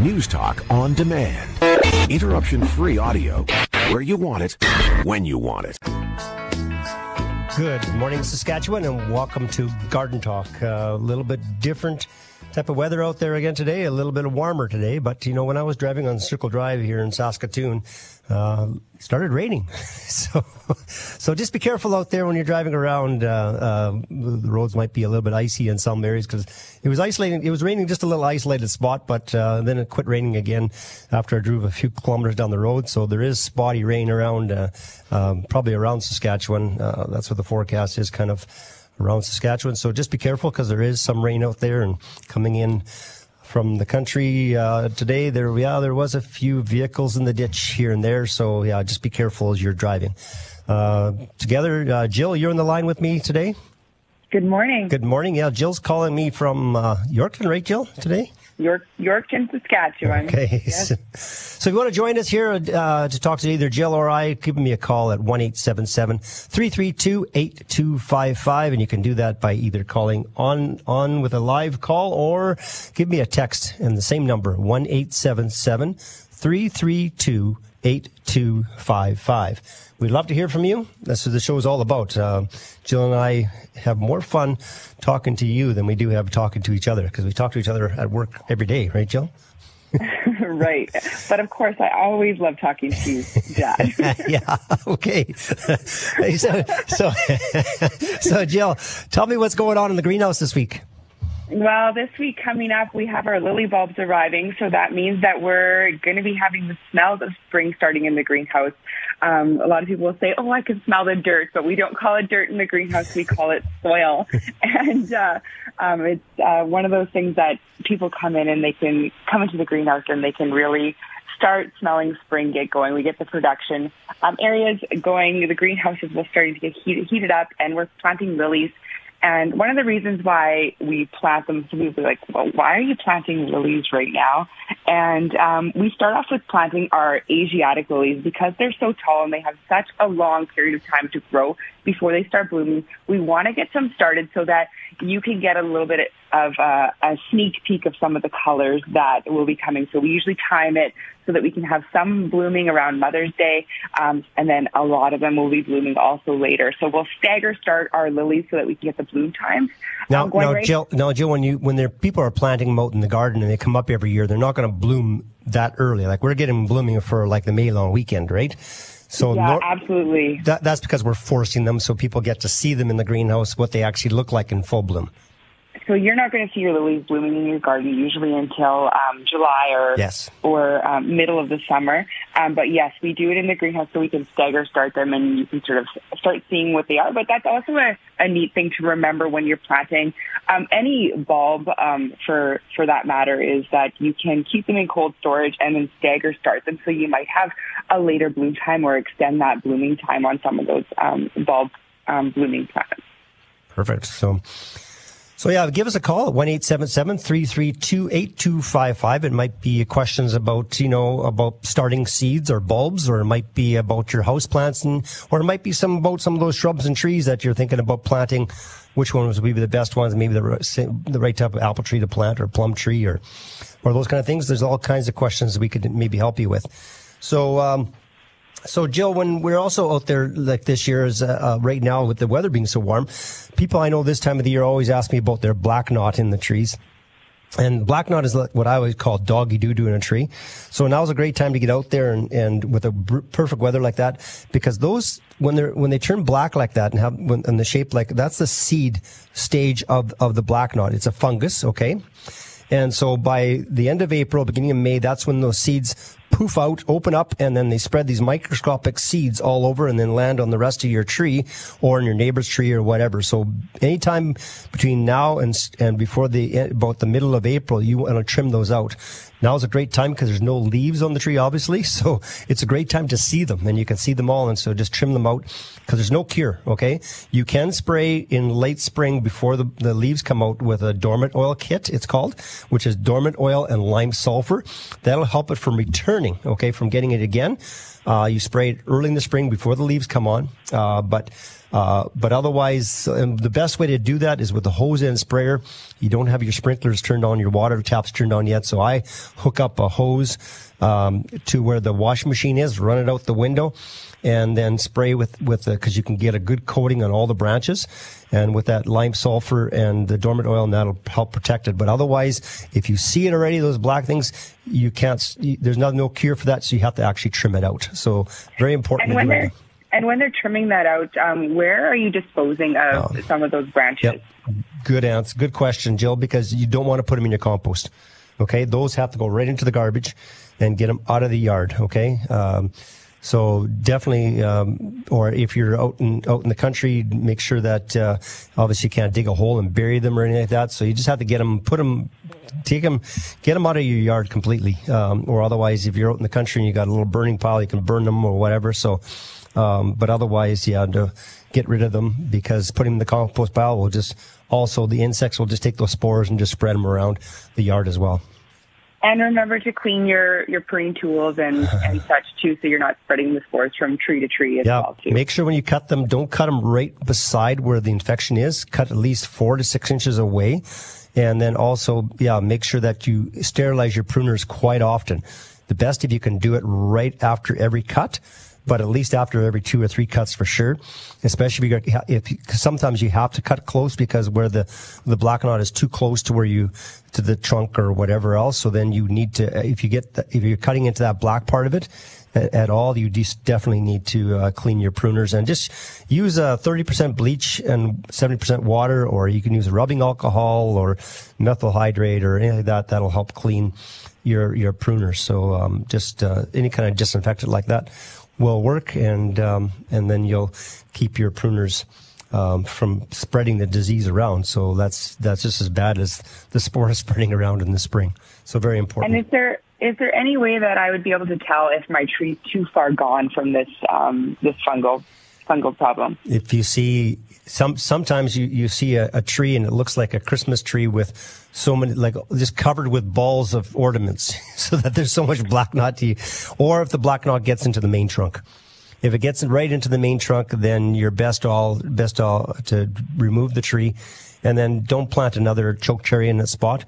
News Talk on demand. Interruption free audio where you want it, when you want it. Good morning, Saskatchewan, and welcome to Garden Talk. A little bit different type of weather out there again today. A little bit warmer today, but you know, when I was driving on Circle Drive here in Saskatoon, uh, started raining. so, so just be careful out there when you're driving around. Uh, uh, the roads might be a little bit icy in some areas because it was isolating. It was raining just a little isolated spot, but uh, then it quit raining again after I drove a few kilometers down the road. So there is spotty rain around, uh, um, probably around Saskatchewan. Uh, that's what the forecast is, kind of around Saskatchewan. So just be careful because there is some rain out there and coming in from the country uh, today. There, yeah, there was a few vehicles in the ditch here and there. So yeah, just be careful as you're driving. Uh, together, uh, Jill, you're on the line with me today. Good morning. Good morning. Yeah, Jill's calling me from uh, Yorkton, right, Jill? Today. York, Yorkton, Saskatchewan. Okay. Yes. So if you want to join us here uh, to talk to either Jill or I, give me a call at 1 332 8255. And you can do that by either calling on, on with a live call or give me a text in the same number, 1 332 8255. We'd love to hear from you. That's what the show is all about. Uh, Jill and I have more fun talking to you than we do have talking to each other because we talk to each other at work every day, right, Jill? right. But of course, I always love talking to you, Dad. yeah. Okay. so, so, so, Jill, tell me what's going on in the greenhouse this week. Well, this week coming up, we have our lily bulbs arriving, so that means that we're going to be having the smells of spring starting in the greenhouse. Um, a lot of people will say, "Oh, I can smell the dirt," but we don't call it dirt in the greenhouse; we call it soil. and uh, um, it's uh, one of those things that people come in and they can come into the greenhouse and they can really start smelling spring get going. We get the production um, areas going. The greenhouses will starting to get heat, heated up, and we're planting lilies and one of the reasons why we plant them, some people are like, well, why are you planting lilies right now? And um, we start off with planting our Asiatic lilies because they're so tall and they have such a long period of time to grow before they start blooming. We want to get them started so that you can get a little bit of uh, a sneak peek of some of the colors that will be coming. So we usually time it so that we can have some blooming around Mother's Day, um, and then a lot of them will be blooming also later. So we'll stagger start our lilies so that we can get the bloom times. Now, um, now, right Jill, now, Jill, when you when there people are planting them out in the garden and they come up every year, they're not going to bloom that early. Like we're getting blooming for like the May long weekend, right? So yeah, nor- absolutely. That, that's because we're forcing them so people get to see them in the greenhouse, what they actually look like in full bloom. So you're not going to see your lilies blooming in your garden usually until um, July or yes. or um, middle of the summer. Um, but yes, we do it in the greenhouse so we can stagger start them and you can sort of start seeing what they are. But that's also a, a neat thing to remember when you're planting um, any bulb. Um, for for that matter, is that you can keep them in cold storage and then stagger start them. So you might have a later bloom time or extend that blooming time on some of those um, bulb um, blooming plants. Perfect. So. So yeah, give us a call at one eight seven seven three three two eight two five five. It might be questions about, you know, about starting seeds or bulbs, or it might be about your house plants and, or it might be some about some of those shrubs and trees that you're thinking about planting. Which ones would be the best ones? Maybe the, the right type of apple tree to plant or plum tree or, or those kind of things. There's all kinds of questions we could maybe help you with. So, um, so, Jill, when we're also out there like this year, is uh, uh, right now with the weather being so warm, people I know this time of the year always ask me about their black knot in the trees. And black knot is what I always call doggy doo doo in a tree. So now's a great time to get out there and, and with a br- perfect weather like that, because those, when they're, when they turn black like that and have, when, and the shape like, that's the seed stage of, of the black knot. It's a fungus, okay? And so by the end of April, beginning of May, that's when those seeds poof out, open up, and then they spread these microscopic seeds all over and then land on the rest of your tree or in your neighbor's tree or whatever. So anytime between now and, and before the, eh, about the middle of April, you want to trim those out. Now is a great time because there's no leaves on the tree, obviously. So it's a great time to see them and you can see them all. And so just trim them out because there's no cure. Okay. You can spray in late spring before the, the leaves come out with a dormant oil kit. It's called, which is dormant oil and lime sulfur. That'll help it from returning. Okay. From getting it again. Uh, you spray it early in the spring before the leaves come on. Uh, but uh, but otherwise, um, the best way to do that is with the hose and sprayer. You don't have your sprinklers turned on, your water taps turned on yet. So I hook up a hose um, to where the washing machine is, run it out the window, and then spray with with the, because you can get a good coating on all the branches, and with that lime sulfur and the dormant oil, and that'll help protect it. But otherwise, if you see it already, those black things, you can't. There's not no cure for that, so you have to actually trim it out. So very important. And when they're and when they're trimming that out, um, where are you disposing of oh. some of those branches? Yep. Good answer. Good question, Jill, because you don't want to put them in your compost. Okay, those have to go right into the garbage and get them out of the yard. Okay. Um, so definitely, um, or if you're out in out in the country, make sure that uh, obviously you can't dig a hole and bury them or anything like that. So you just have to get them, put them, take them, get them out of your yard completely. Um, or otherwise, if you're out in the country and you got a little burning pile, you can burn them or whatever. So, um, but otherwise, yeah, to get rid of them because putting them in the compost pile will just also the insects will just take those spores and just spread them around the yard as well. And remember to clean your, your pruning tools and, and such too, so you're not spreading the spores from tree to tree as yeah. well too. Make sure when you cut them, don't cut them right beside where the infection is. Cut at least four to six inches away. And then also, yeah, make sure that you sterilize your pruners quite often. The best if you can do it right after every cut but at least after every two or three cuts for sure. Especially if you if sometimes you have to cut close because where the the black knot is too close to where you to the trunk or whatever else. So then you need to if you get the, if you're cutting into that black part of it at, at all, you definitely need to uh, clean your pruners and just use a 30% bleach and 70% water, or you can use rubbing alcohol or methyl hydrate or anything like that. That'll help clean your your pruners. So um, just uh, any kind of disinfectant like that will work, and um, and then you'll keep your pruners um, from spreading the disease around. So that's that's just as bad as the spore spreading around in the spring. So very important. And is there is there any way that I would be able to tell if my tree's too far gone from this um, this fungal fungal problem? If you see some sometimes you, you see a, a, tree and it looks like a Christmas tree with so many like just covered with balls of ornaments so that there's so much black knot to you. Or if the black knot gets into the main trunk. If it gets right into the main trunk, then you're best all best all to remove the tree and then don't plant another choke cherry in that spot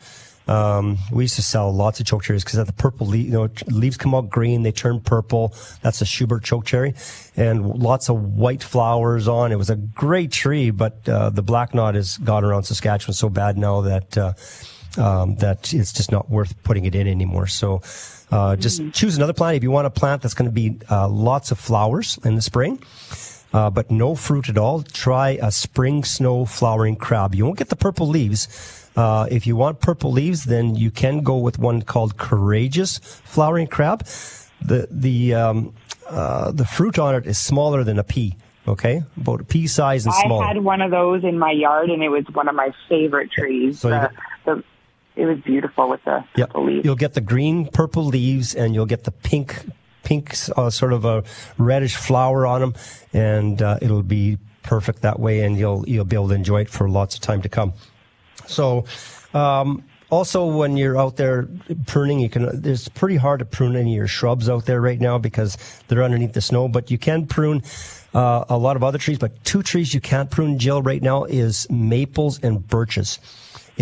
um, we used to sell lots of choke cherries because the purple leaf, you know, leaves come out green, they turn purple. That's a Schubert choke cherry and lots of white flowers on. It was a great tree, but, uh, the black knot has got around Saskatchewan so bad now that, uh, um, that it's just not worth putting it in anymore. So, uh, just mm-hmm. choose another plant. If you want a plant that's going to be, uh, lots of flowers in the spring, uh, but no fruit at all, try a spring snow flowering crab. You won't get the purple leaves, uh, if you want purple leaves, then you can go with one called Courageous Flowering Crab. The the um, uh, the fruit on it is smaller than a pea. Okay, about a pea size and small. I had one of those in my yard, and it was one of my favorite trees. So the, the, it was beautiful with the, yep. the leaves. You'll get the green purple leaves, and you'll get the pink pink uh, sort of a reddish flower on them, and uh, it'll be perfect that way, and you'll you'll be able to enjoy it for lots of time to come. So, um, also when you're out there pruning, you can, it's pretty hard to prune any of your shrubs out there right now because they're underneath the snow, but you can prune, uh, a lot of other trees, but two trees you can't prune, Jill, right now is maples and birches.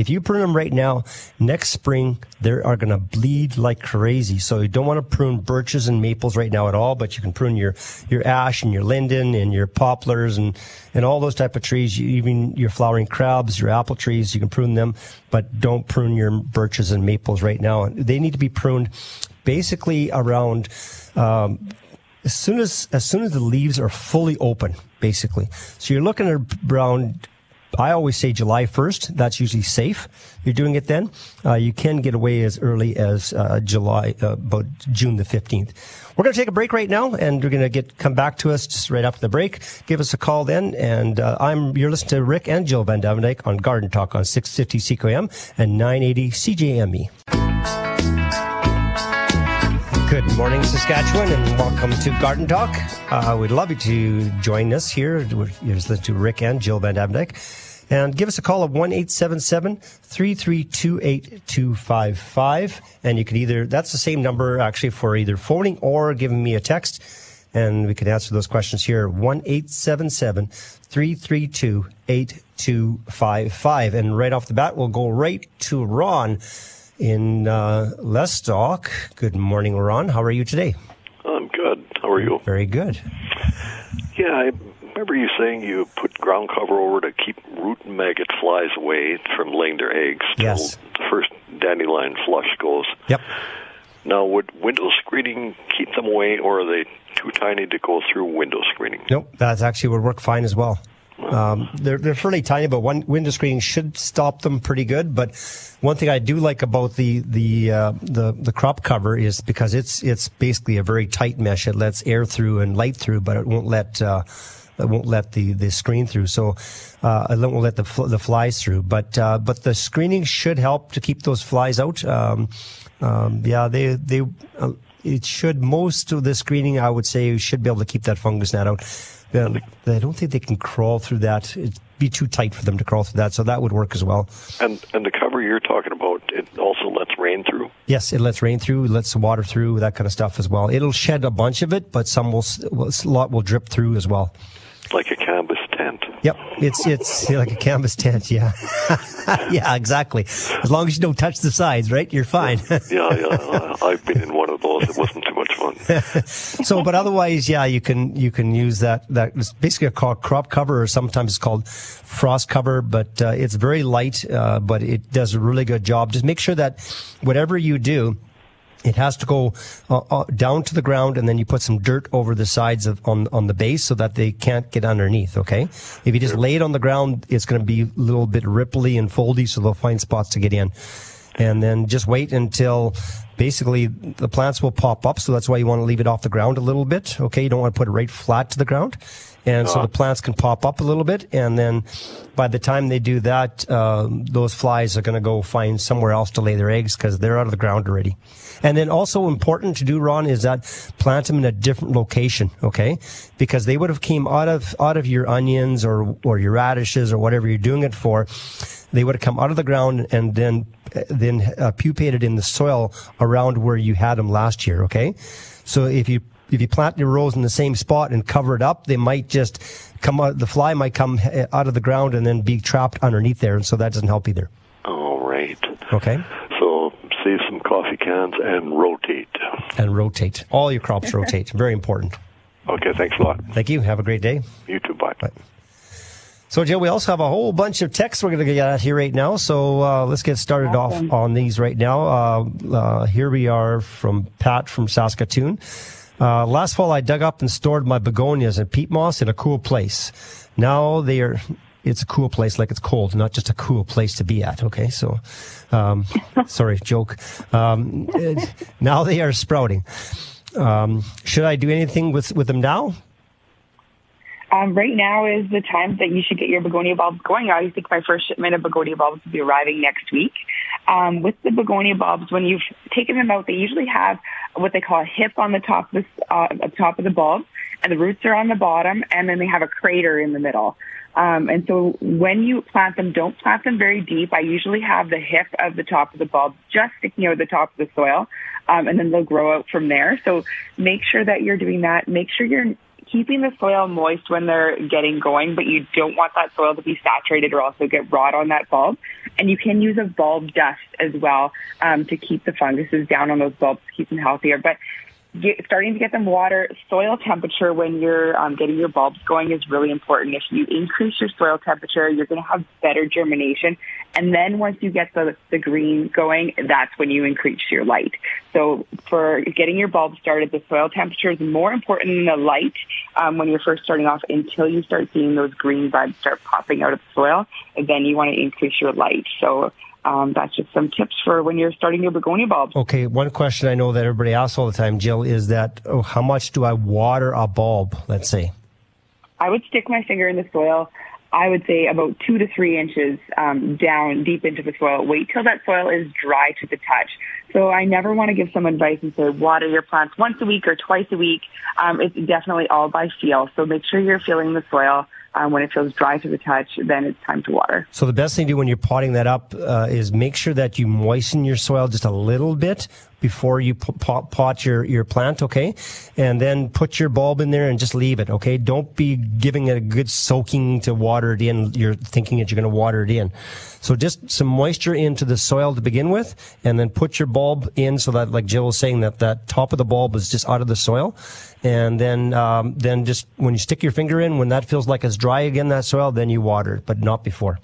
If you prune them right now, next spring, they are going to bleed like crazy. So you don't want to prune birches and maples right now at all, but you can prune your, your ash and your linden and your poplars and, and all those type of trees, you, even your flowering crabs, your apple trees, you can prune them, but don't prune your birches and maples right now. They need to be pruned basically around, um, as soon as as soon as the leaves are fully open, basically. So you're looking at around I always say July 1st. That's usually safe. You're doing it then. Uh, you can get away as early as uh, July, uh, about June the 15th. We're going to take a break right now, and we're going to get come back to us just right after the break. Give us a call then, and uh, I'm you're listening to Rick and Jill vanDuyvendyk on Garden Talk on 650 CKOM and 980 CJME. Good morning, Saskatchewan, and welcome to Garden Talk. Uh, we'd love you to join us here. You're listening to Rick and Jill vanDuyvendyk. And give us a call at 1 877 332 8255. And you can either, that's the same number actually for either phoning or giving me a text. and we can answer those questions here. 1 877 332 8255. And right off the bat, we'll go right to Ron in uh, Lestock. Good morning, Ron. How are you today? I'm good. How are you? Very good. Yeah, I remember you saying you put ground cover over to keep root maggot flies away from laying their eggs. Yes. The first dandelion flush goes. Yep. Now, would window screening keep them away, or are they too tiny to go through window screening? Nope, that actually would work fine as well. Um, they're they're fairly tiny, but one window screening should stop them pretty good. But one thing I do like about the the uh, the the crop cover is because it's it's basically a very tight mesh. It lets air through and light through, but it won't let. Uh, it won't let the, the screen through, so uh, it won't let the fl- the flies through. But uh, but the screening should help to keep those flies out. Um, um, yeah, they they uh, it should most of the screening I would say should be able to keep that fungus gnat out. I don't think they can crawl through that. It'd be too tight for them to crawl through that, so that would work as well. And and the cover you're talking about, it also lets rain through. Yes, it lets rain through, lets water through, that kind of stuff as well. It'll shed a bunch of it, but some will a lot will drip through as well. Like a. Yep, it's it's like a canvas tent. Yeah, yeah, exactly. As long as you don't touch the sides, right? You're fine. yeah, yeah. I've been in one of those. It wasn't too much fun. so, but otherwise, yeah, you can you can use that. That it's basically called crop cover, or sometimes it's called frost cover. But uh, it's very light, uh, but it does a really good job. Just make sure that whatever you do it has to go uh, uh, down to the ground and then you put some dirt over the sides of on on the base so that they can't get underneath okay? If you just lay it on the ground it's going to be a little bit ripply and foldy so they'll find spots to get in. And then just wait until basically the plants will pop up so that's why you want to leave it off the ground a little bit okay? You don't want to put it right flat to the ground and so the plants can pop up a little bit and then by the time they do that uh, those flies are going to go find somewhere else to lay their eggs because they're out of the ground already and then also important to do, Ron, is that plant them in a different location, okay? Because they would have came out of, out of your onions or, or your radishes or whatever you're doing it for. They would have come out of the ground and then, then uh, pupated in the soil around where you had them last year, okay? So if you if you plant your rows in the same spot and cover it up, they might just come out, the fly might come uh, out of the ground and then be trapped underneath there. And so that doesn't help either. All right. Okay. So save some coffee cans and rotate. And rotate. All your crops rotate. Very important. Okay, thanks a lot. Thank you. Have a great day. You too. Bye. Bye. So, Joe, we also have a whole bunch of texts we're going to get at here right now. So uh, let's get started awesome. off on these right now. Uh, uh, here we are from Pat from Saskatoon. Uh, last fall, I dug up and stored my begonias and peat moss in a cool place. Now they are it's a cool place, like it's cold, not just a cool place to be at. Okay, so um, sorry, joke. Um, now they are sprouting. Um, should I do anything with with them now? Um, right now is the time that you should get your begonia bulbs going. I think my first shipment of begonia bulbs will be arriving next week. Um, with the begonia bulbs, when you've taken them out, they usually have what they call a hip on the top of the, uh, top of the bulb, and the roots are on the bottom, and then they have a crater in the middle. Um, and so when you plant them, don't plant them very deep. I usually have the hip of the top of the bulb just sticking out the top of the soil, um, and then they'll grow out from there. So make sure that you're doing that. Make sure you're keeping the soil moist when they're getting going, but you don't want that soil to be saturated or also get rot on that bulb. And you can use a bulb dust as well um, to keep the funguses down on those bulbs, keep them healthier. But get, starting to get them water. Soil temperature when you're um, getting your bulbs going is really important. If you increase your soil temperature, you're going to have better germination. And then once you get the, the green going, that's when you increase your light. So for getting your bulbs started, the soil temperature is more important than the light um, when you're first starting off until you start seeing those green buds start popping out of the soil. And then you want to increase your light. So um, that's just some tips for when you're starting your begonia bulbs. Okay, one question I know that everybody asks all the time, Jill, is that oh, how much do I water a bulb? Let's say. I would stick my finger in the soil. I would say about two to three inches um, down deep into the soil. Wait till that soil is dry to the touch. So I never want to give some advice and say water your plants once a week or twice a week. Um, it's definitely all by feel. So make sure you're feeling the soil um, when it feels dry to the touch, then it's time to water. So the best thing to do when you're potting that up uh, is make sure that you moisten your soil just a little bit before you pot, pot your, your plant, okay? And then put your bulb in there and just leave it, okay? Don't be giving it a good soaking to water it in. You're thinking that you're going to water it in. So just some moisture into the soil to begin with, and then put your bulb in so that, like Jill was saying, that that top of the bulb is just out of the soil. And then, um, then just when you stick your finger in, when that feels like it's dry again, that soil, then you water it, but not before.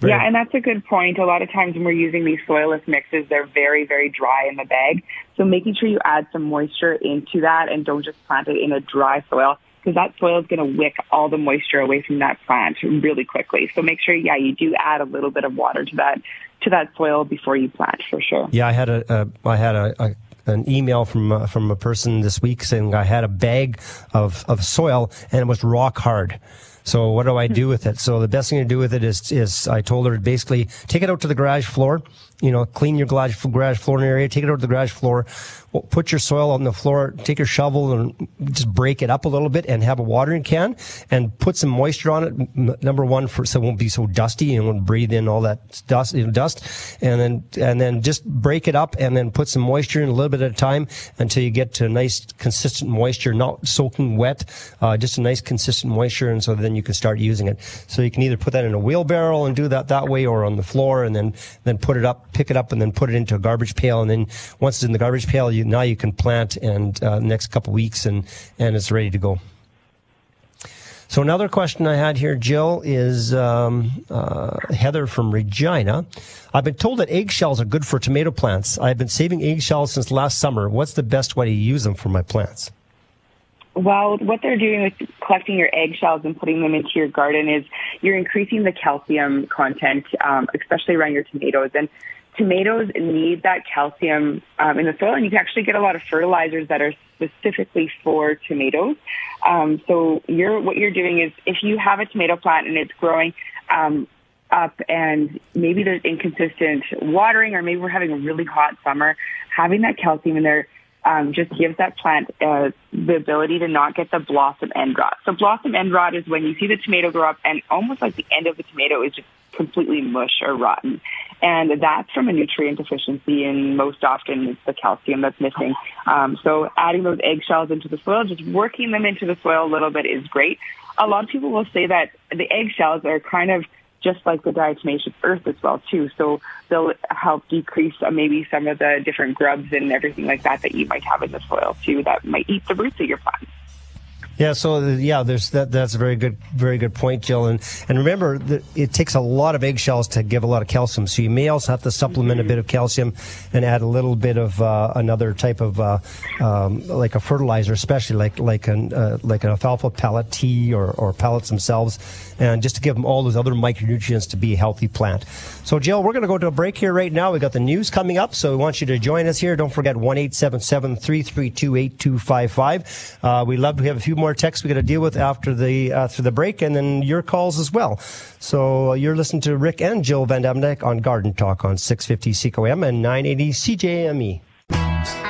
Very yeah, and that's a good point. A lot of times when we're using these soilless mixes, they're very, very dry in the bag. So making sure you add some moisture into that and don't just plant it in a dry soil because that soil is going to wick all the moisture away from that plant really quickly. So make sure, yeah, you do add a little bit of water to that to that soil before you plant for sure. Yeah, I had a, a I had a, a an email from uh, from a person this week saying I had a bag of of soil and it was rock hard. So what do I do with it? So the best thing to do with it is, is I told her basically take it out to the garage floor, you know, clean your garage, garage floor area, take it over to the garage floor, put your soil on the floor, take your shovel and just break it up a little bit and have a watering can and put some moisture on it. Number one, for, so it won't be so dusty and won't breathe in all that dust, you know, dust. And then, and then just break it up and then put some moisture in a little bit at a time until you get to a nice consistent moisture, not soaking wet, uh, just a nice consistent moisture. And so then you can start using it. So you can either put that in a wheelbarrow and do that that way or on the floor and then, then put it up, pick it up and then put it into a garbage pail. And then once it's in the garbage pail, you now you can plant and uh, next couple weeks and and it's ready to go. So another question I had here, Jill, is um, uh, Heather from Regina. I've been told that eggshells are good for tomato plants. I've been saving eggshells since last summer. What's the best way to use them for my plants? Well, what they're doing with collecting your eggshells and putting them into your garden is you're increasing the calcium content, um, especially around your tomatoes. And tomatoes need that calcium um, in the soil, and you can actually get a lot of fertilizers that are specifically for tomatoes. Um, so you're what you're doing is if you have a tomato plant and it's growing um, up, and maybe there's inconsistent watering, or maybe we're having a really hot summer, having that calcium in there. Um, just gives that plant uh, the ability to not get the blossom end rot. So blossom end rot is when you see the tomato grow up and almost like the end of the tomato is just completely mush or rotten. And that's from a nutrient deficiency, and most often it's the calcium that's missing. Um, so adding those eggshells into the soil, just working them into the soil a little bit is great. A lot of people will say that the eggshells are kind of just like the diatomaceous earth as well too. So they'll help decrease uh, maybe some of the different grubs and everything like that that you might have in the soil too that might eat the roots of your plants. Yeah, so yeah, there's that. That's a very good, very good point, Jill. And and remember, that it takes a lot of eggshells to give a lot of calcium. So you may also have to supplement a bit of calcium and add a little bit of uh, another type of uh, um, like a fertilizer, especially like like an uh, like an alfalfa pellet tea or or pellets themselves, and just to give them all those other micronutrients to be a healthy plant. So Jill, we're going to go to a break here right now. We got the news coming up, so we want you to join us here. Don't forget one eight seven seven three three two eight two five five. Uh, we love to have a few more more texts we got to deal with after the after the break, and then your calls as well. So uh, you're listening to Rick and Jill vanDuyvendyk on Garden Talk on 650 CKOM and 980 CJME.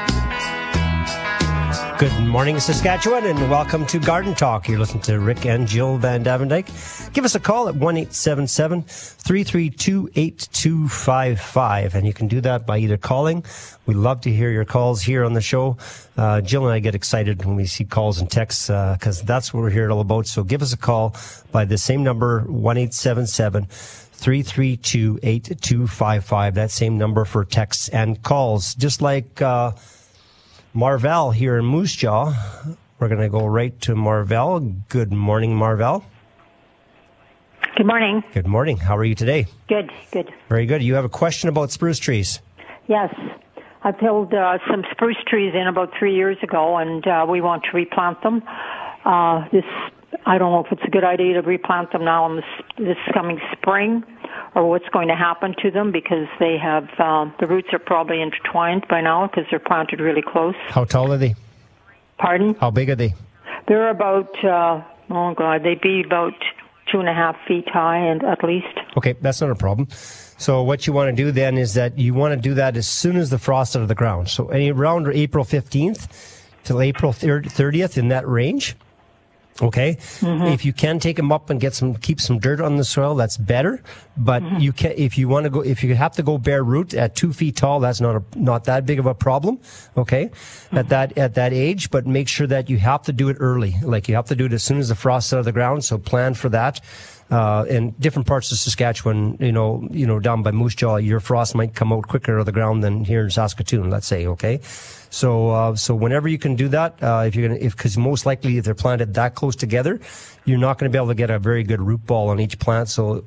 Good morning, Saskatchewan, and welcome to Garden Talk. You're listening to Rick and Jill vanDuyvendyk. Give us a call at 1 332 8255, and you can do that by either calling. We love to hear your calls here on the show. Uh, Jill and I get excited when we see calls and texts because uh, that's what we're here all about. So give us a call by the same number, 1 332 8255. That same number for texts and calls. Just like, uh, Marvel here in Moose Jaw. We're going to go right to Marvell. Good morning, Marvell. Good morning. Good morning. How are you today? Good, good. Very good. You have a question about spruce trees? Yes. I pulled uh, some spruce trees in about three years ago, and uh, we want to replant them. Uh, this I don't know if it's a good idea to replant them now in this, this coming spring or what's going to happen to them because they have um, the roots are probably intertwined by now because they're planted really close. How tall are they? Pardon? How big are they? They're about uh, oh god, they'd be about two and a half feet high and at least. Okay, that's not a problem. So what you want to do then is that you want to do that as soon as the frost out of the ground. So any around April fifteenth till April thirtieth in that range Okay. Mm-hmm. If you can take them up and get some, keep some dirt on the soil, that's better. But mm-hmm. you can, if you want to go, if you have to go bare root at two feet tall, that's not a, not that big of a problem. Okay. At mm-hmm. that, at that age, but make sure that you have to do it early. Like you have to do it as soon as the frost's out of the ground. So plan for that. Uh, in different parts of Saskatchewan, you know, you know, down by Moose Jaw, your frost might come out quicker of the ground than here in Saskatoon, let's say, okay? So, uh, so whenever you can do that, uh, if you're gonna, if, cause most likely if they're planted that close together, you're not going to be able to get a very good root ball on each plant. So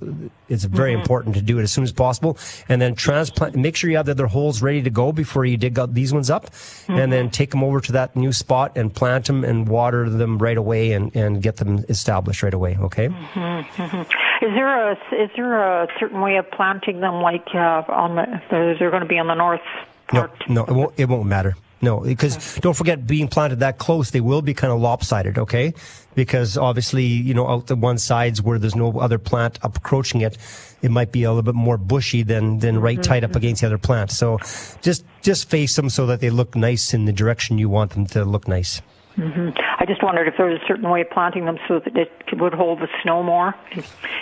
it's very important to do it as soon as possible. And then transplant, make sure you have the other holes ready to go before you dig up these ones up. And then take them over to that new spot and plant them and water them right away and, and get them established right away. Okay. Is there a is there a certain way of planting them? Like uh, on the is there going to be on the north No, part? no, it won't, it won't matter. No, because don't forget being planted that close, they will be kind of lopsided, okay? Because obviously, you know, out the one sides where there's no other plant approaching it, it might be a little bit more bushy than, than right tight up against the other plant. So just, just face them so that they look nice in the direction you want them to look nice. I just wondered if there was a certain way of planting them so that it would hold the snow more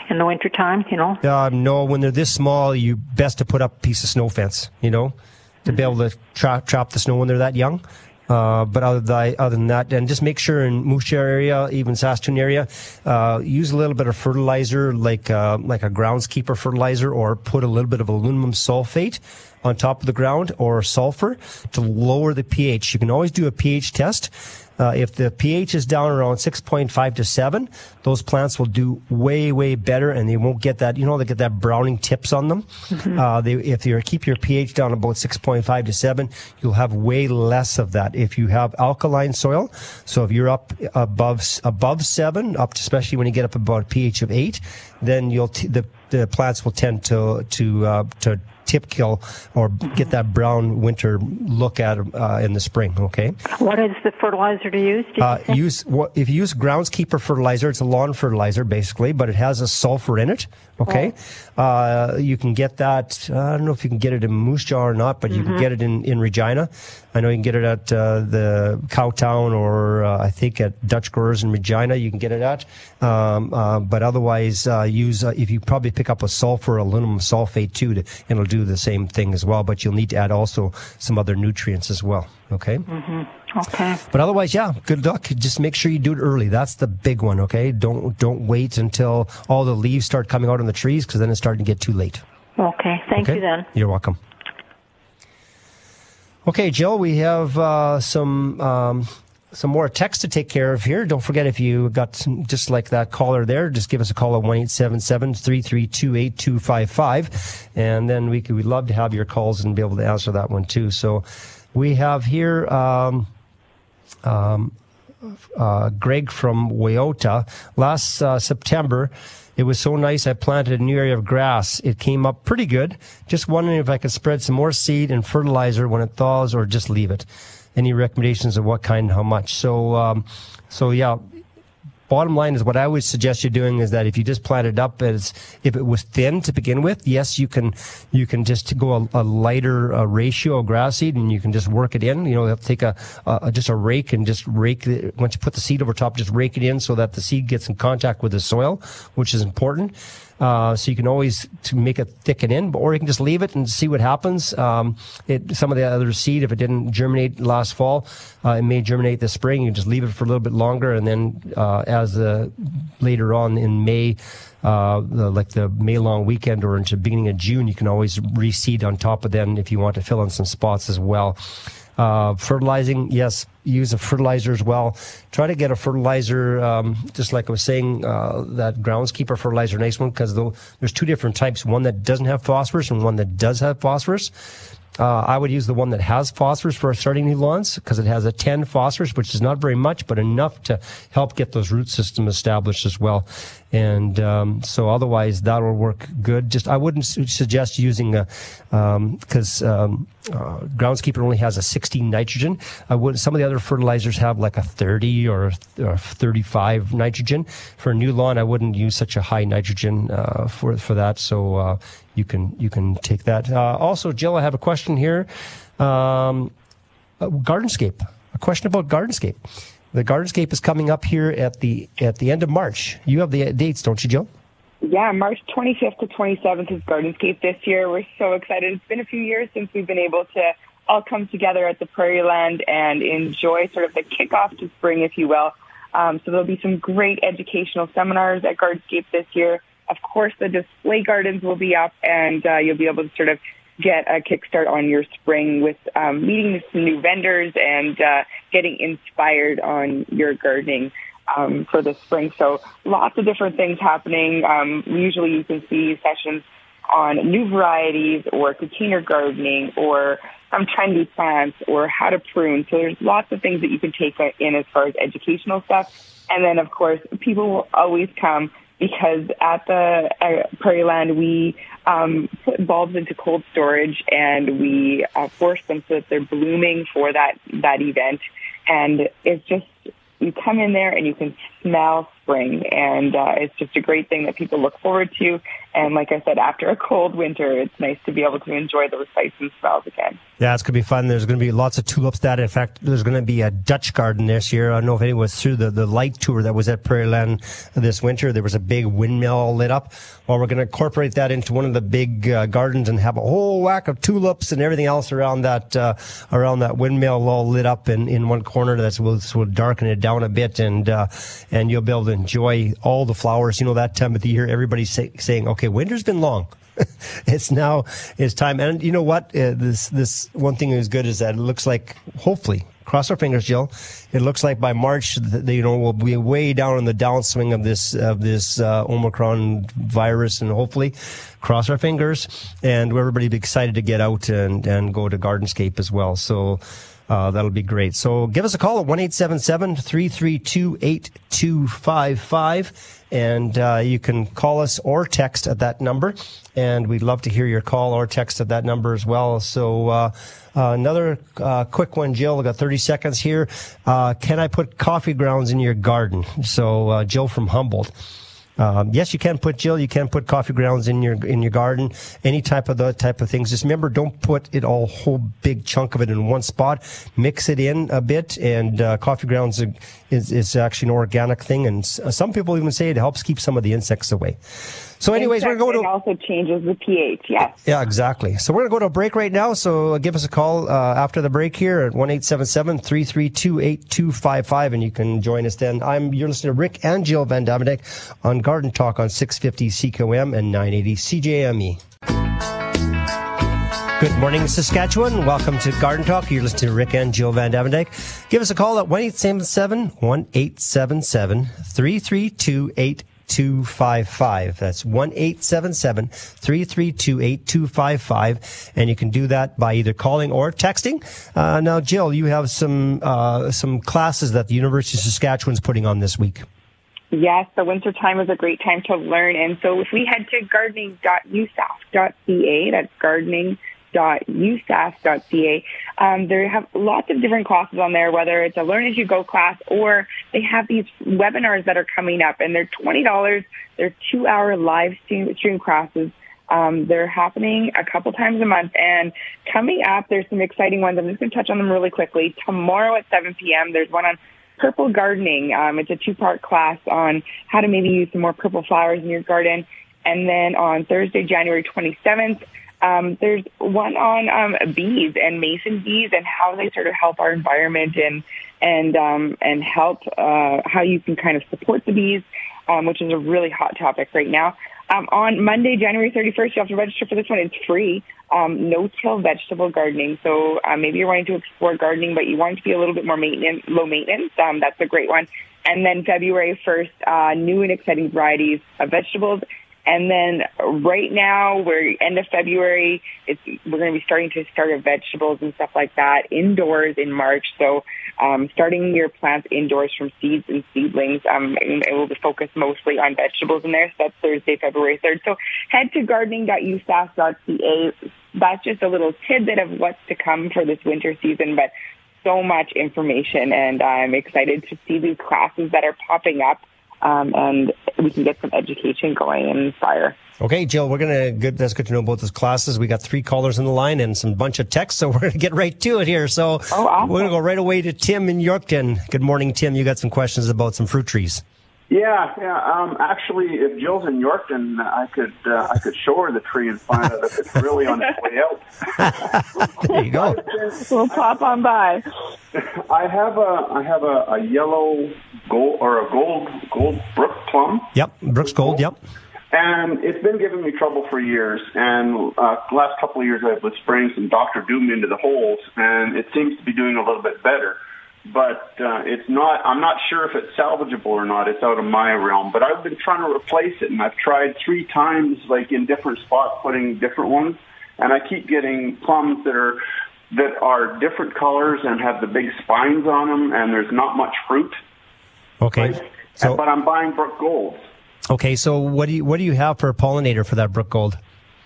in, the wintertime, you know? Uh, no, when they're this small, you best to put up a piece of snow fence, you know, to be able to trap, trap the snow when they're that young. Uh, but other than, other than that, and just make sure in Moose area, even Saskatoon area, uh, use a little bit of fertilizer, like uh, like a groundskeeper fertilizer, or put a little bit of aluminum sulfate on top of the ground, or sulfur to lower the pH. You can always do a pH test. Uh, if the pH is down around 6.5 to 7, those plants will do way, way better and they won't get that, you know, they get that browning tips on them. Uh, they, if you keep your pH down about 6.5 to 7, you'll have way less of that. If you have alkaline soil, so if you're up above, above 7, up to, especially when you get up about a pH of 8, then you'll, t- the, the plants will tend to, to, uh, to tip kill or get that brown winter look at uh, in the spring. Okay. What is the fertilizer to use? Uh, use what if you use groundskeeper fertilizer? It's a lawn fertilizer basically, but it has a sulfur in it. Okay, uh, you can get that. Uh, I don't know if you can get it in Moose Jaw or not, but you can get it in in Regina. I know you can get it at uh, the Cowtown or uh, I think at Dutch Growers in Regina. You can get it at, um, uh, but otherwise uh, use uh, if you probably pick up a sulfur aluminum sulfate too, to, and it'll do the same thing as well. But you'll need to add also some other nutrients as well. Okay. Okay. But otherwise, yeah, good luck. Just make sure you do it early. That's the big one, okay? Don't don't wait until all the leaves start coming out on the trees because then it's starting to get too late. Okay. Thank okay? you then. You're welcome. Okay, Jill, we have uh, some um, some more text to take care of here. Don't forget if you got some, just like that caller there, just give us a call at one eight seven seven three three two eight two five five, and then we could we'd love to have your calls and be able to answer that one too. So we have here. Um, uh, Greg from Wawota. Last uh, September, it was so nice. I planted a new area of grass. It came up pretty good. Just wondering if I could spread some more seed and fertilizer when it thaws, or just leave it. Any recommendations of what kind how much? So, um, so yeah. Bottom line is what I would suggest you doing is that if you just plant it up as if it was thin to begin with, yes, you can you can just go a, a lighter uh, ratio of grass seed and you can just work it in. You know, take a, a just a rake and just rake the, once you put the seed over top, just rake it in so that the seed gets in contact with the soil, which is important. Uh, so you can always to make it thicken in, or you can just leave it and see what happens. Um, it, some of the other seed, if it didn't germinate last fall, uh, it may germinate this spring. You just leave it for a little bit longer, and then uh, as the later on in May, uh, the, like the May long weekend or into beginning of June, you can always reseed on top of them if you want to fill in some spots as well. Uh, fertilizing, yes, use a fertilizer as well. Try to get a fertilizer, um, just like I was saying, uh, that groundskeeper fertilizer, nice one, because there's two different types. One that doesn't have phosphorus and one that does have phosphorus. Uh, I would use the one that has phosphorus for starting new lawns because it has a 10 phosphorus, which is not very much, but enough to help get those root systems established as well. And um, so otherwise, that'll work good. Just I wouldn't su- suggest using a because um, uh, groundskeeper only has a 16 nitrogen. I would some of the other fertilizers have like a 30 or, or 35 nitrogen. For a new lawn, I wouldn't use such a high nitrogen uh, for for that. So uh, you can you can take that. Uh, also, Jill, I have a question here. Um, uh, Gardenscape. A question about Gardenscape. The Gardenscape is coming up here at the at the end of March. You have the dates, don't you, Joe? Yeah, March 25th to 27th is Gardenscape this year. We're so excited. It's been a few years since we've been able to all come together at the Prairieland and enjoy sort of the kickoff to spring, if you will. Um, so there'll be some great educational seminars at Gardenscape this year. Of course, the display gardens will be up, and uh, you'll be able to sort of get a kickstart on your spring with um, meeting some new vendors and uh, getting inspired on your gardening um, for the spring. So lots of different things happening. Um, usually you can see sessions on new varieties or container gardening or some trendy plants or how to prune. So there's lots of things that you can take in as far as educational stuff. And then of course, people will always come because at the uh, Prairieland we um, put bulbs into cold storage and we uh, force them so that they're blooming for that that event. And it's just you come in there and you can smell spring, and uh, it's just a great thing that people look forward to. And like I said, after a cold winter, it's nice to be able to enjoy those sights and smells again. Yeah, it's going to be fun. There's going to be lots of tulips that, in fact, there's going to be a Dutch garden this year. I don't know if anyone was through the, the light tour that was at Prairieland this winter. There was a big windmill lit up. Well, we're going to incorporate that into one of the big uh, gardens and have a whole whack of tulips and everything else around that, uh, around that windmill all lit up in, in one corner. That's will, will darken it down a bit and, uh, and you'll be able to enjoy all the flowers. You know, that time of the year, everybody's say, saying, okay, winter's been long. it's now it's time. And you know what? Uh, this this one thing is good is that it looks like hopefully cross our fingers, Jill. It looks like by March, the, you know, we'll be way down in the downswing of this of this uh, Omicron virus, and hopefully, cross our fingers, and everybody be excited to get out and and go to Gardenscape as well. So. Uh, that'll be great. So give us a call at 1 332 8255 and uh, you can call us or text at that number. And we'd love to hear your call or text at that number as well. So uh, uh, another uh, quick one, Jill. I got 30 seconds here. Uh, can I put coffee grounds in your garden? So uh, Jill from Humboldt. Um, yes, you can put Jill. You can put coffee grounds in your in your garden. Any type of the type of things. Just remember, don't put it all whole big chunk of it in one spot. Mix it in a bit. And uh, coffee grounds is is actually an organic thing. And some people even say it helps keep some of the insects away. So, anyways, we're going to. It also changes the pH. Yes. Yeah, exactly. So we're going to go to a break right now. So uh, give us a call uh, after the break here at 1 332 8255, and you can join us then. I'm you're listening to Rick and Jill vanDuyvendyk on Garden Talk on six fifty CKOM and nine eighty CJME. Good morning, Saskatchewan. Welcome to Garden Talk. You're listening to Rick and Jill vanDuyvendyk. Give us a call at one eight seven seven one eight seven seven three three two eight. 8255. That's 1 332 8255. And you can do that by either calling or texting. Uh, now, Jill, you have some, uh, some classes that the University of Saskatchewan is putting on this week. Yes, the winter time is a great time to learn. And so if we head to gardening.usask.ca, that's gardening www.usask.ca. Um, they have lots of different classes on there, whether it's a learn as you go class or they have these webinars that are coming up and they're $20. They're two hour live stream, classes. Um, they're happening a couple times a month and coming up, there's some exciting ones. I'm just going to touch on them really quickly. Tomorrow at 7 p.m., there's one on purple gardening. Um, it's a two part class on how to maybe use some more purple flowers in your garden. And then on Thursday, January 27th, um, there's one on um, bees and mason bees and how they sort of help our environment and and um, and help uh, how you can kind of support the bees, um, which is a really hot topic right now. Um, on Monday, January 31st, you have to register for this one. It's free. Um, no-till vegetable gardening. So uh, maybe you're wanting to explore gardening, but you want to be a little bit more maintenance, low maintenance. Um, that's a great one. And then February 1st, uh, new and exciting varieties of vegetables and then right now, we're end of February. It's we're going to be starting to start our vegetables and stuff like that indoors in March. So, um, starting your plants indoors from seeds and seedlings. Um, and it will be focused mostly on vegetables in there. So that's Thursday, February third. So head to gardening.usask.ca. That's just a little tidbit of what's to come for this winter season, but so much information, and I'm excited to see these classes that are popping up um, and we can get some education going and inspire. Okay, Jill, we're gonna good. That's good to know about those classes. We got three callers in the line and some bunch of texts, so we're gonna get right to it here. So Oh, awesome. we're gonna go right away to Tim in Yorkton. Good morning, Tim. You got some questions about some fruit trees. Yeah, yeah. Um, actually, if Jill's in Yorkton, I could uh, I could show her the tree and find out if it's really on its way out. There you go. We'll pop on by. I have a I have a, a yellow gold or a gold gold brook plum, Yep, Brooks Gold. Yep. and it's been giving me trouble for years. And uh, the last couple of years, I've been spraying some Doctor Doom into the holes, and it seems to be doing a little bit better. But uh, it's not. I'm not sure if it's salvageable or not. It's out of my realm. But I've been trying to replace it, and I've tried three times, like in different spots, putting different ones, and I keep getting plums that are that are different colors and have the big spines on them, and there's not much fruit. Okay. Like, So but I'm buying Brook Gold. okay. So what do you what do you have for a pollinator for that Brook Gold?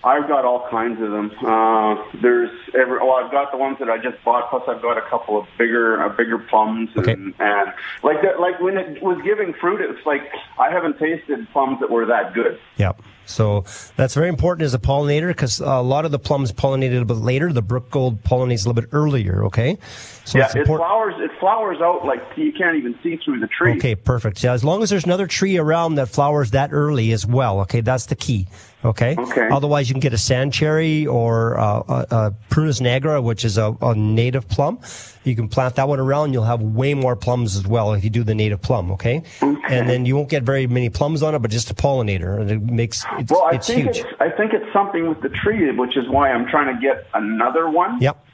I've got all kinds of them. Uh, there's every. Oh, I've got the ones that I just bought. Plus, I've got a couple of bigger, uh, bigger plums, and, Okay. and like that. Like when it was giving fruit, it's like I haven't tasted plums that were that good. Yep. So that's very important as a pollinator because a lot of the plums pollinate a little bit later. The Brook Gold pollinates a little bit earlier. Okay. So yeah, it flowers. It flowers out like you can't even see through the tree. Okay, perfect. Yeah, as long as there's another tree around that flowers that early as well. Okay, that's the key. Okay. Okay. Otherwise, you can get a sand cherry or uh, a, a Prunus nigra, which is a, a native plum. You can plant that one around. You'll have way more plums as well if you do the native plum. Okay. And then you won't get very many plums on it, but just a pollinator, and it makes it's, Well, I it's think huge. it's I think it's something with the tree, which is why I'm trying to get another one. Yep.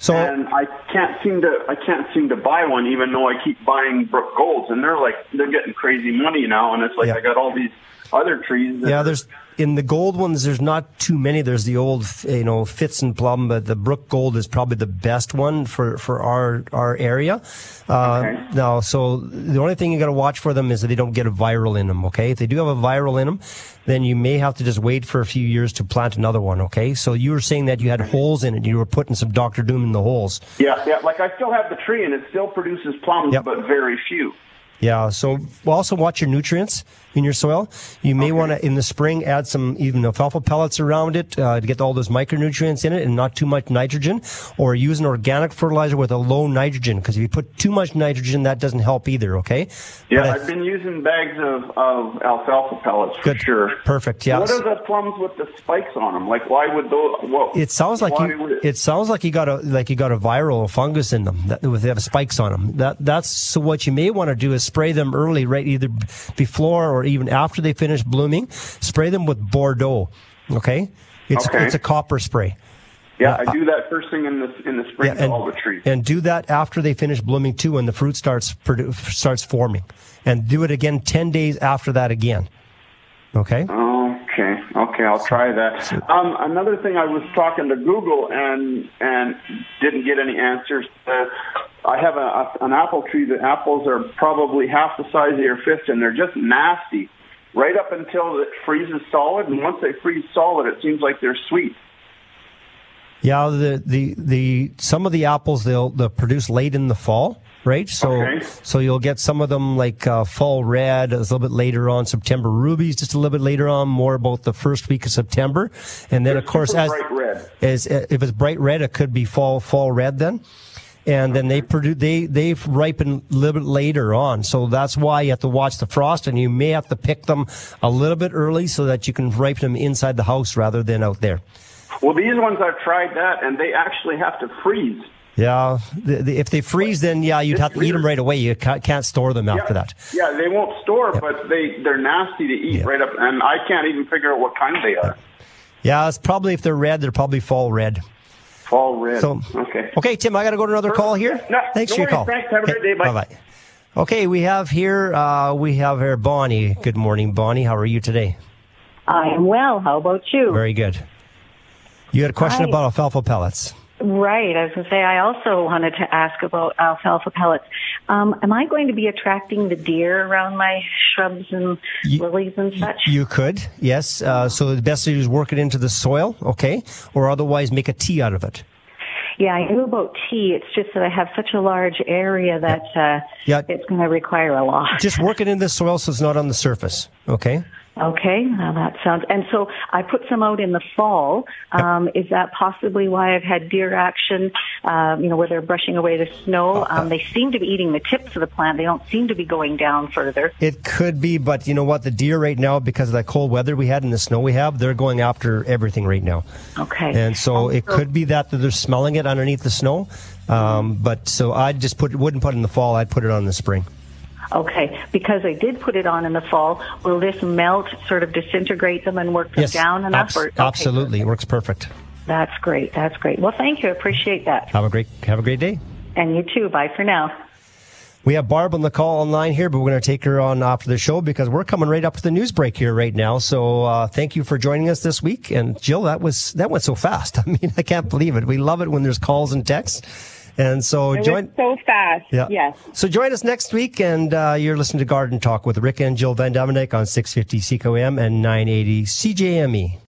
So and I can't seem to I can't seem to buy one, even though I keep buying Brook Golds, and they're like they're getting crazy money now, and it's like Yeah. I got all these other trees. Yeah, there's in the gold ones. There's not too many. There's the old, you know, Fitz and Plum, but the Brook Gold is probably the best one for for our our area. Uh, Okay. Now, so the only thing you got to watch for them is that they don't get a viral in them. Okay, if they do have a viral in them, then you may have to just wait for a few years to plant another one. Okay, so you were saying that you had holes in it. You were putting some Doktor Doom in the holes. yeah, yeah. Like I still have the tree, and it still produces plums, Yep. but very few. Yeah. So also watch your nutrients in your soil. You may want to in the spring add some even alfalfa pellets around it uh, to get all those micronutrients in it and not too much nitrogen, or use an organic fertilizer with a low nitrogen because if you put too much nitrogen, that doesn't help either. Okay. Yeah, But I've been using bags of, of alfalfa pellets for Good. sure. Perfect, yeah. What are the plums with the spikes on them? Like, why would those? It sounds like you. would It sounds like you got a like you got a viral fungus in them that they have spikes on them. That that's so. What you may want to do is spray them early, right? Either before or even after they finish blooming. Spray them with Bordeaux. Okay, it's Okay. it's a copper spray. yeah, I do that first thing in the in the spring to and, all the trees. and do that after they finish blooming too, when the fruit starts produ- starts forming, and do it again ten days after that again. Okay. Okay, okay, I'll try that. Um, another thing, I was talking to Google and and didn't get any answers. Uh, I have a, a, an apple tree. The apples are probably half the size of your fist, and they're just nasty. Right up until it freezes solid, and once they freeze solid, it seems like they're sweet. Yeah, the, the, the, some of the apples they'll, they'll produce late in the fall, right? So, Okay. so you'll get some of them like, uh, fall red, a little bit later on, September rubies, just a little bit later on, more about the first week of September. And then, of course, as, bright red. as, if it's bright red, it could be fall, fall red then. And then they produce, they, they ripen a little bit later on. So that's why you have to watch the frost and you may have to pick them a little bit early so that you can ripen them inside the house rather than out there. Well, these ones I've tried that, and they actually have to freeze. Yeah, the, the, if they freeze, then yeah, you'd have to eat them right away. You can't, can't store them after yeah, that. Yeah, they won't store, but they they're nasty to eat Yeah. right up, and I can't even figure out what kind they are. Yeah, it's probably if they're red, they're probably fall red. Fall red. So okay. okay, Tim, I got to go to another call here. No, Thanks no for your worries. call. Thanks. Have a great day. Bye. Bye. Okay, we have here uh, we have here Bonnie. Good morning, Bonnie. How are you today? I am well. How about you? Very good. You had a question Hi. about alfalfa pellets. Right. I was going to say, I also wanted to ask about alfalfa pellets. Um, am I going to be attracting the deer around my shrubs and You- lilies and such? You could, yes. Uh, so the best thing is work it into the soil, okay, or otherwise make a tea out of it. yeah, I knew about tea. It's just that I have such a large area that uh, Yeah. it's going to require a lot. Just work it in the soil so it's not on the surface, okay? Okay, now that sounds. And so I put some out in the fall. Um, Is that possibly why I've had deer action? Um, you know, where they're brushing away the snow. Um, they seem to be eating the tips of the plant. They don't seem to be going down further. It could be, but you know what? The deer right now, because of that cold weather we had and the snow we have, they're going after everything right now. Okay. And so it could be that they're smelling it underneath the snow. Um, but so I'd just put wouldn't put it in the fall. I'd put it on in the spring. Okay, because I did put it on in the fall. Will this melt, sort of disintegrate them and work them Yes, down enough? abs- okay, absolutely, it works perfect. That's great. That's great. Well, thank you. I appreciate that. Have a great have a great day. And you too. Bye for now. We have Barb on the call online here, but we're going to take her on after the show because we're coming right up to the news break here right now. So uh, thank you for joining us this week. And Jill, that was that went so fast. I mean, I can't believe it. We love it when there's calls and texts. And so It join. so fast. Yeah. Yes. So join us next week, and uh, you're listening to Garden Talk with Rick and Jill vanDuyvendyk on 650 CKOM and 980 CJME.